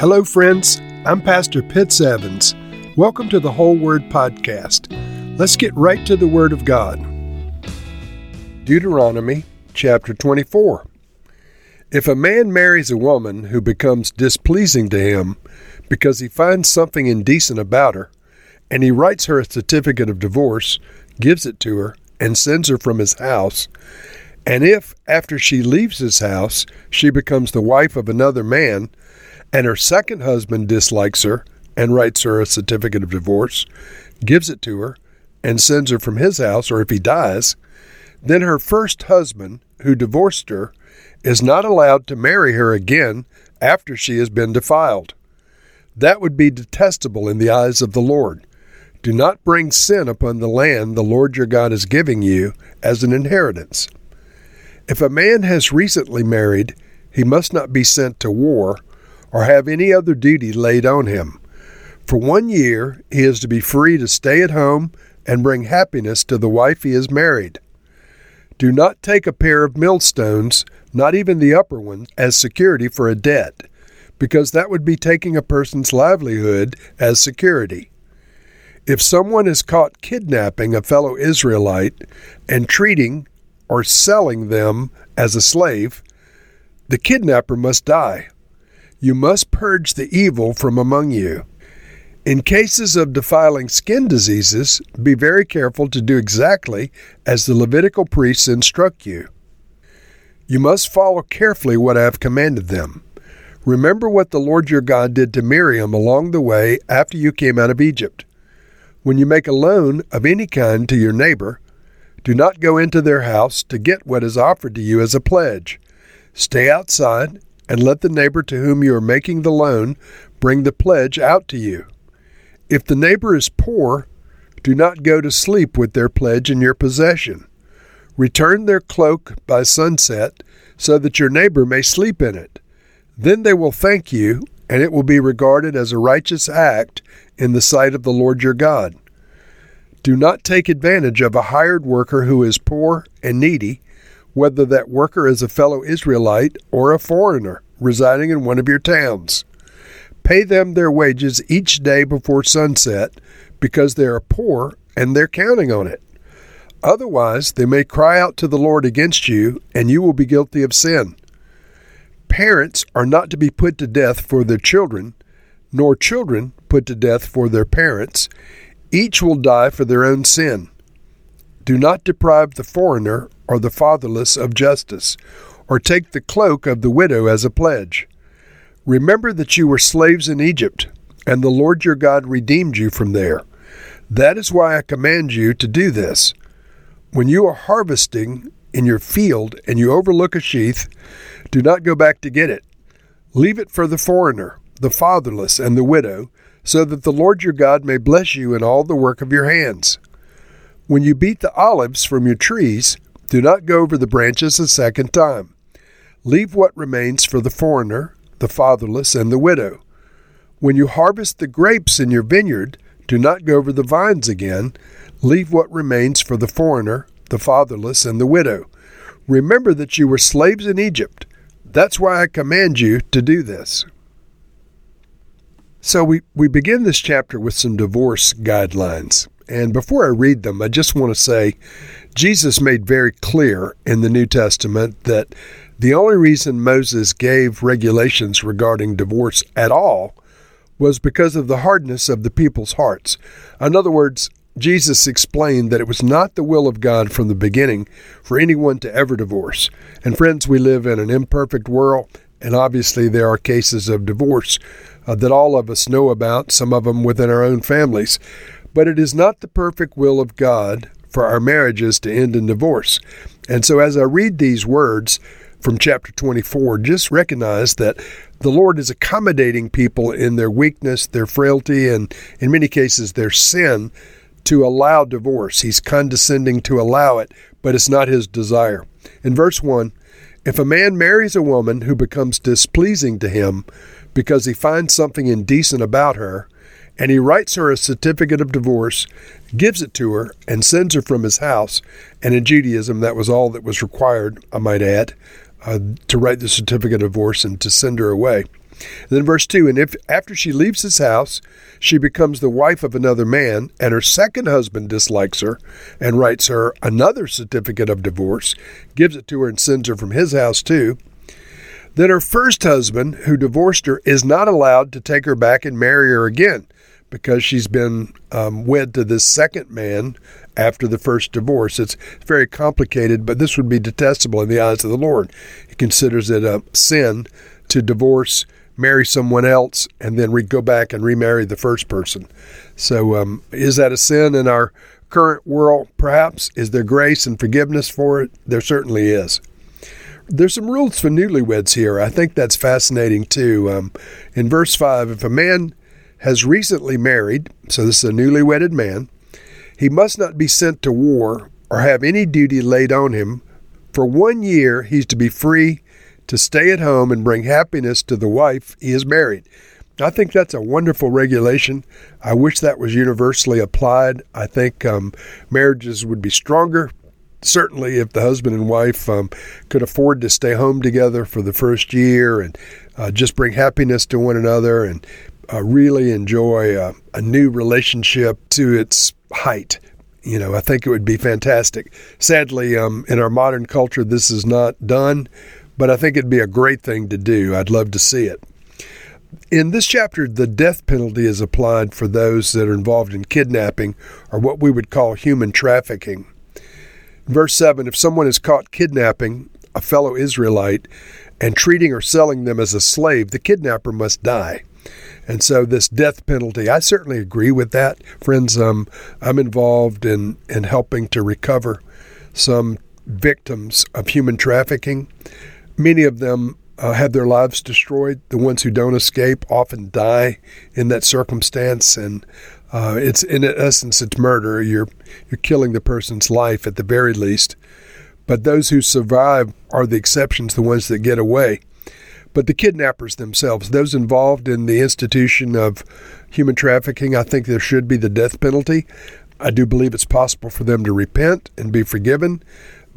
Hello, friends. I'm Pastor Pitts Evans. Welcome to the Whole Word Podcast. Let's get right to the Word of God. Deuteronomy chapter 24. If a man marries a woman who becomes displeasing to him because he finds something indecent about her, and he writes her a certificate of divorce, gives it to her, and sends her from his house, and if, after she leaves his house, she becomes the wife of another man, and her second husband dislikes her and writes her a certificate of divorce, gives it to her, and sends her from his house, or if he dies, then her first husband, who divorced her, is not allowed to marry her again after she has been defiled. That would be detestable in the eyes of the Lord. Do not bring sin upon the land the Lord your God is giving you as an inheritance. If a man has recently married, he must not be sent to war or have any other duty laid on him. For one year he is to be free to stay at home and bring happiness to the wife he has married. Do not take a pair of millstones, not even the upper ones, as security for a debt, because that would be taking a person's livelihood as security. If someone is caught kidnapping a fellow Israelite and treating or selling them as a slave, the kidnapper must die. You must purge the evil from among you. In cases of defiling skin diseases, be very careful to do exactly as the Levitical priests instruct you. You must follow carefully what I have commanded them. Remember what the Lord your God did to Miriam along the way after you came out of Egypt. When you make a loan of any kind to your neighbor, do not go into their house to get what is offered to you as a pledge. Stay outside and let the neighbor to whom you are making the loan bring the pledge out to you. If the neighbor is poor, do not go to sleep with their pledge in your possession. Return their cloak by sunset so that your neighbor may sleep in it. Then they will thank you, and it will be regarded as a righteous act in the sight of the Lord your God. Do not take advantage of a hired worker who is poor and needy, whether that worker is a fellow Israelite or a foreigner residing in one of your towns. Pay them their wages each day before sunset because they are poor and they're counting on it. Otherwise, they may cry out to the Lord against you, and you will be guilty of sin. Parents are not to be put to death for their children, nor children put to death for their parents. Each will die for their own sin. Do not deprive the foreigner or the fatherless of justice, or take the cloak of the widow as a pledge. Remember that you were slaves in Egypt, and the Lord your God redeemed you from there. That is why I command you to do this. When you are harvesting in your field and you overlook a sheath, do not go back to get it. Leave it for the foreigner, the fatherless, and the widow, so that the Lord your God may bless you in all the work of your hands. When you beat the olives from your trees, do not go over the branches a second time. Leave what remains for the foreigner, the fatherless, and the widow. When you harvest the grapes in your vineyard, do not go over the vines again. Leave what remains for the foreigner, the fatherless, and the widow. Remember that you were slaves in Egypt. That's why I command you to do this. So we, we begin this chapter with some divorce guidelines. And before I read them, I just want to say Jesus made very clear in the New Testament that the only reason Moses gave regulations regarding divorce at all was because of the hardness of the people's hearts. In other words, Jesus explained that it was not the will of God from the beginning for anyone to ever divorce. And friends, we live in an imperfect world, and obviously there are cases of divorce uh, that all of us know about, some of them within our own families. But it is not the perfect will of God for our marriages to end in divorce. And so as I read these words from chapter 24, just recognize that the Lord is accommodating people in their weakness, their frailty, and in many cases their sin to allow divorce. He's condescending to allow it, but it's not his desire. In verse 1, if a man marries a woman who becomes displeasing to him because he finds something indecent about her, and he writes her a certificate of divorce, gives it to her, and sends her from his house. And in Judaism, that was all that was required, I might add, uh, to write the certificate of divorce and to send her away. Then verse 2 And if after she leaves his house, she becomes the wife of another man, and her second husband dislikes her and writes her another certificate of divorce, gives it to her and sends her from his house too, then her first husband, who divorced her, is not allowed to take her back and marry her again because she's been um, wed to this second man after the first divorce. It's very complicated, but this would be detestable in the eyes of the Lord. He considers it a sin to divorce, marry someone else, and then re- go back and remarry the first person. So, um, is that a sin in our current world? Perhaps. Is there grace and forgiveness for it? There certainly is. There's some rules for newlyweds here. I think that's fascinating too. Um, in verse 5, if a man has recently married, so this is a newly wedded man, he must not be sent to war or have any duty laid on him. For one year, he's to be free to stay at home and bring happiness to the wife he has married. I think that's a wonderful regulation. I wish that was universally applied. I think um, marriages would be stronger. Certainly, if the husband and wife um, could afford to stay home together for the first year and uh, just bring happiness to one another and uh, really enjoy a, a new relationship to its height. You know, I think it would be fantastic. Sadly, um, in our modern culture, this is not done, but I think it'd be a great thing to do. I'd love to see it. In this chapter, the death penalty is applied for those that are involved in kidnapping or what we would call human trafficking. Verse 7 If someone is caught kidnapping a fellow Israelite and treating or selling them as a slave, the kidnapper must die. And so this death penalty, I certainly agree with that. Friends, um, I'm involved in, in helping to recover some victims of human trafficking. Many of them uh, have their lives destroyed. The ones who don't escape often die in that circumstance, and uh, it's in essence it's murder. You're you're killing the person's life at the very least. But those who survive are the exceptions, the ones that get away. But the kidnappers themselves, those involved in the institution of human trafficking, I think there should be the death penalty. I do believe it's possible for them to repent and be forgiven.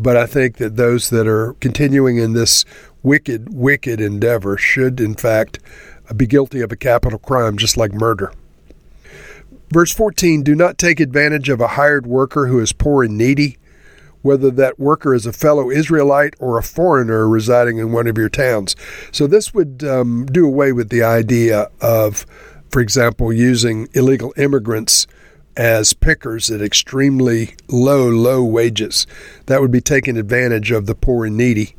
But I think that those that are continuing in this wicked, wicked endeavor should, in fact, be guilty of a capital crime, just like murder. Verse 14 Do not take advantage of a hired worker who is poor and needy whether that worker is a fellow Israelite or a foreigner residing in one of your towns. So this would um, do away with the idea of, for example, using illegal immigrants as pickers at extremely low, low wages. That would be taking advantage of the poor and needy.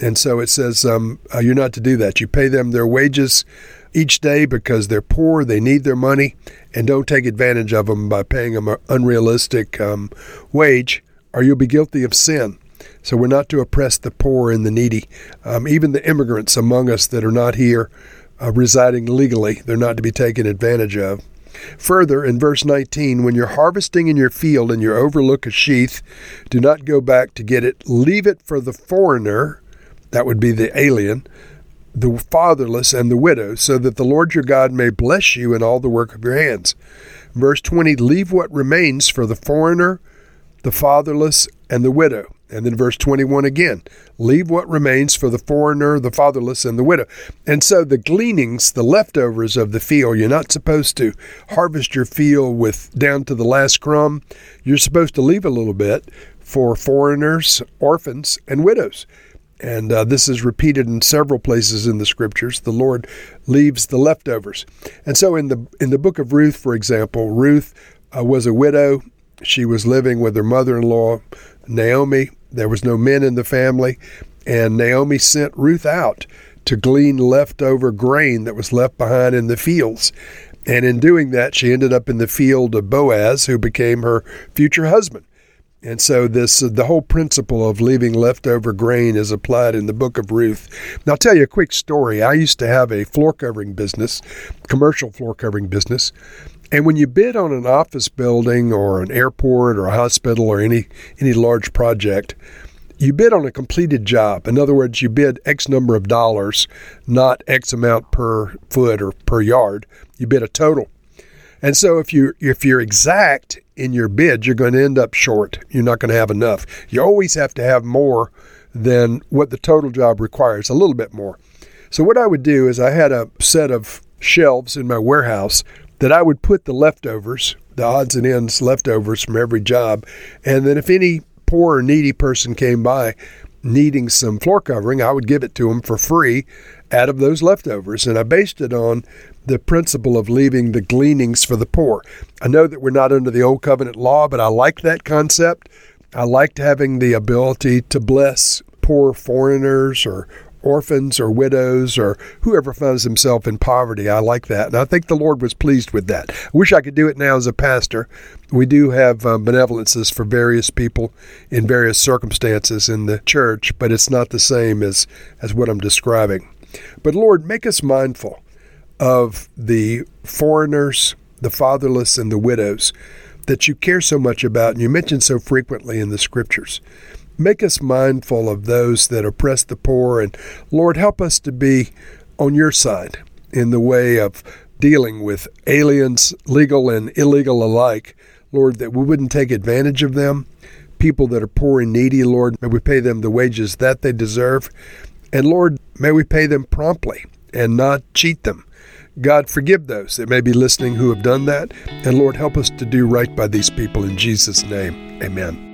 And so it says um, uh, you're not to do that. You pay them their wages each day because they're poor, they need their money, and don't take advantage of them by paying them an unrealistic um, wage or you'll be guilty of sin. So we're not to oppress the poor and the needy. Um, even the immigrants among us that are not here uh, residing legally, they're not to be taken advantage of. Further, in verse 19, when you're harvesting in your field and you overlook a sheath, do not go back to get it. Leave it for the foreigner, that would be the alien, the fatherless, and the widow, so that the Lord your God may bless you in all the work of your hands. Verse 20, leave what remains for the foreigner the fatherless, and the widow. And then verse 21 again leave what remains for the foreigner, the fatherless, and the widow. And so the gleanings, the leftovers of the field, you're not supposed to harvest your field with down to the last crumb. You're supposed to leave a little bit for foreigners, orphans, and widows. And uh, this is repeated in several places in the scriptures. The Lord leaves the leftovers. And so in the in the book of Ruth, for example, Ruth uh, was a widow she was living with her mother in law, Naomi. There was no men in the family, and Naomi sent Ruth out to glean leftover grain that was left behind in the fields. And in doing that, she ended up in the field of Boaz, who became her future husband. And so this uh, the whole principle of leaving leftover grain is applied in the book of Ruth. Now I'll tell you a quick story. I used to have a floor covering business, commercial floor covering business, and when you bid on an office building or an airport or a hospital or any any large project, you bid on a completed job. In other words, you bid X number of dollars, not X amount per foot or per yard. You bid a total. And so if you if you're exact in your bid, you're going to end up short. You're not going to have enough. You always have to have more than what the total job requires, a little bit more. So, what I would do is I had a set of shelves in my warehouse that I would put the leftovers, the odds and ends leftovers from every job. And then if any poor or needy person came by needing some floor covering, I would give it to them for free out of those leftovers. And I based it on the principle of leaving the gleanings for the poor. I know that we're not under the old covenant law, but I like that concept. I liked having the ability to bless poor foreigners or orphans or widows or whoever finds himself in poverty. I like that. And I think the Lord was pleased with that. I wish I could do it now as a pastor. We do have um, benevolences for various people in various circumstances in the church, but it's not the same as, as what I'm describing. But Lord, make us mindful of the foreigners, the fatherless, and the widows that you care so much about and you mention so frequently in the scriptures. Make us mindful of those that oppress the poor, and Lord, help us to be on your side in the way of dealing with aliens, legal and illegal alike. Lord, that we wouldn't take advantage of them. People that are poor and needy, Lord, may we pay them the wages that they deserve. And Lord, may we pay them promptly and not cheat them. God, forgive those that may be listening who have done that. And Lord, help us to do right by these people in Jesus' name. Amen.